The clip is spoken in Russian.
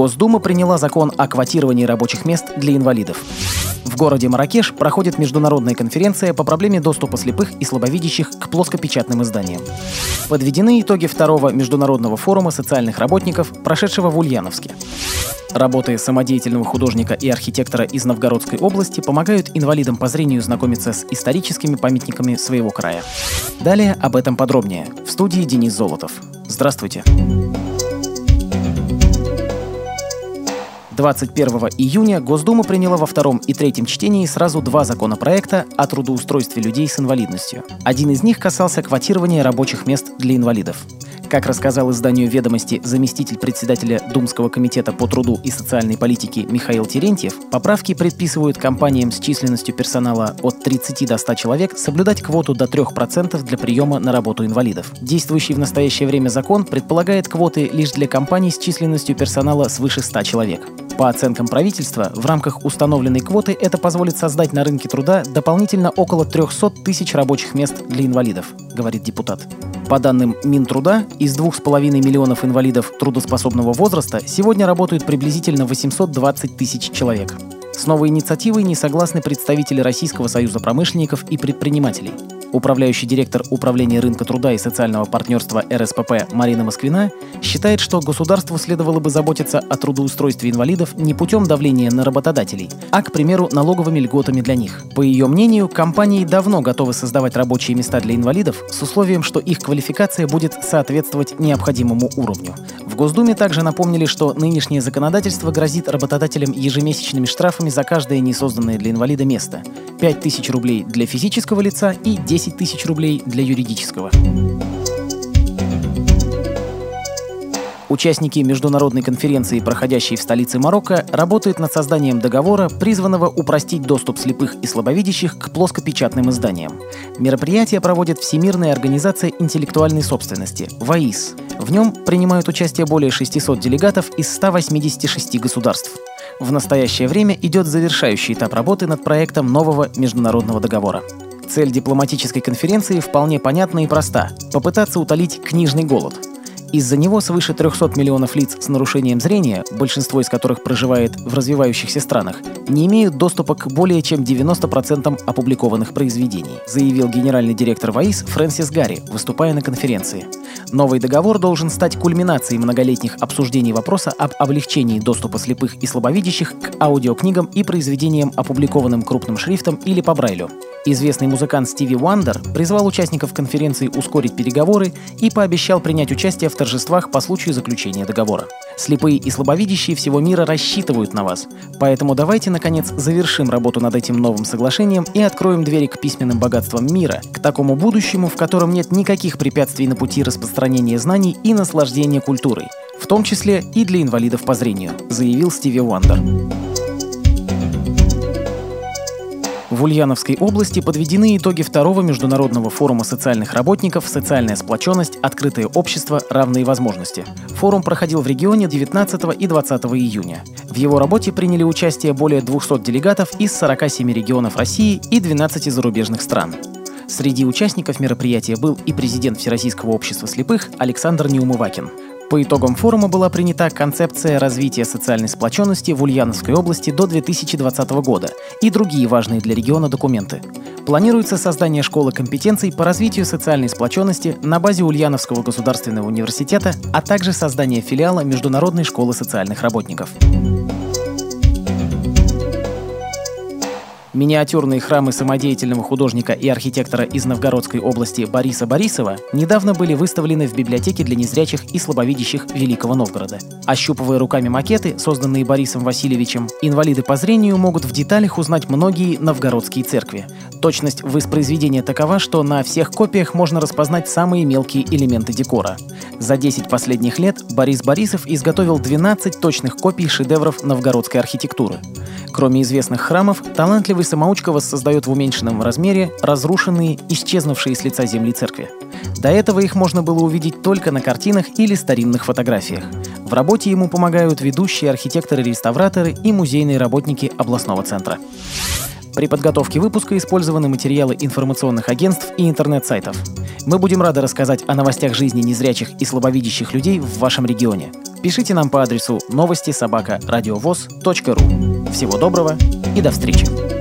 Госдума приняла закон о квотировании рабочих мест для инвалидов. В городе Маракеш проходит международная конференция по проблеме доступа слепых и слабовидящих к плоскопечатным изданиям. Подведены итоги второго международного форума социальных работников, прошедшего в Ульяновске. Работы самодеятельного художника и архитектора из Новгородской области помогают инвалидам по зрению знакомиться с историческими памятниками своего края. Далее об этом подробнее. В студии Денис Золотов. Здравствуйте. 21 июня Госдума приняла во втором и третьем чтении сразу два законопроекта о трудоустройстве людей с инвалидностью. Один из них касался квотирования рабочих мест для инвалидов. Как рассказал изданию «Ведомости» заместитель председателя Думского комитета по труду и социальной политике Михаил Терентьев, поправки предписывают компаниям с численностью персонала от 30 до 100 человек соблюдать квоту до 3% для приема на работу инвалидов. Действующий в настоящее время закон предполагает квоты лишь для компаний с численностью персонала свыше 100 человек. По оценкам правительства, в рамках установленной квоты это позволит создать на рынке труда дополнительно около 300 тысяч рабочих мест для инвалидов, говорит депутат. По данным Минтруда, из 2,5 миллионов инвалидов трудоспособного возраста сегодня работают приблизительно 820 тысяч человек. С новой инициативой не согласны представители Российского союза промышленников и предпринимателей – Управляющий директор Управления рынка труда и социального партнерства РСПП Марина Москвина считает, что государству следовало бы заботиться о трудоустройстве инвалидов не путем давления на работодателей, а, к примеру, налоговыми льготами для них. По ее мнению, компании давно готовы создавать рабочие места для инвалидов с условием, что их квалификация будет соответствовать необходимому уровню. Госдуме также напомнили, что нынешнее законодательство грозит работодателям ежемесячными штрафами за каждое несозданное для инвалида место. 5 тысяч рублей для физического лица и 10 тысяч рублей для юридического. Участники международной конференции, проходящей в столице Марокко, работают над созданием договора, призванного упростить доступ слепых и слабовидящих к плоскопечатным изданиям. Мероприятие проводит Всемирная организация интеллектуальной собственности – ВАИС. В нем принимают участие более 600 делегатов из 186 государств. В настоящее время идет завершающий этап работы над проектом нового международного договора. Цель дипломатической конференции вполне понятна и проста – попытаться утолить книжный голод – из-за него свыше 300 миллионов лиц с нарушением зрения, большинство из которых проживает в развивающихся странах, не имеют доступа к более чем 90% опубликованных произведений, заявил генеральный директор ВАИС Фрэнсис Гарри, выступая на конференции. Новый договор должен стать кульминацией многолетних обсуждений вопроса об облегчении доступа слепых и слабовидящих к аудиокнигам и произведениям, опубликованным крупным шрифтом или по Брайлю. Известный музыкант Стиви Уандер призвал участников конференции ускорить переговоры и пообещал принять участие в торжествах по случаю заключения договора. Слепые и слабовидящие всего мира рассчитывают на вас, поэтому давайте, наконец, завершим работу над этим новым соглашением и откроем двери к письменным богатствам мира, к такому будущему, в котором нет никаких препятствий на пути распространения знаний и наслаждения культурой, в том числе и для инвалидов по зрению, заявил Стиви Уандер. В Ульяновской области подведены итоги второго международного форума социальных работников «Социальная сплоченность. Открытое общество. Равные возможности». Форум проходил в регионе 19 и 20 июня. В его работе приняли участие более 200 делегатов из 47 регионов России и 12 зарубежных стран. Среди участников мероприятия был и президент Всероссийского общества слепых Александр Неумывакин. По итогам форума была принята концепция развития социальной сплоченности в Ульяновской области до 2020 года и другие важные для региона документы. Планируется создание школы компетенций по развитию социальной сплоченности на базе Ульяновского государственного университета, а также создание филиала Международной школы социальных работников. Миниатюрные храмы самодеятельного художника и архитектора из Новгородской области Бориса Борисова недавно были выставлены в библиотеке для незрячих и слабовидящих Великого Новгорода. Ощупывая руками макеты, созданные Борисом Васильевичем, инвалиды по зрению могут в деталях узнать многие новгородские церкви. Точность воспроизведения такова, что на всех копиях можно распознать самые мелкие элементы декора. За 10 последних лет Борис Борисов изготовил 12 точных копий шедевров новгородской архитектуры. Кроме известных храмов, талантливый самоучка воссоздает в уменьшенном размере разрушенные, исчезнувшие с лица земли церкви. До этого их можно было увидеть только на картинах или старинных фотографиях. В работе ему помогают ведущие архитекторы-реставраторы и музейные работники областного центра. При подготовке выпуска использованы материалы информационных агентств и интернет-сайтов. Мы будем рады рассказать о новостях жизни незрячих и слабовидящих людей в вашем регионе. Пишите нам по адресу новости собака ру. Всего доброго и до встречи!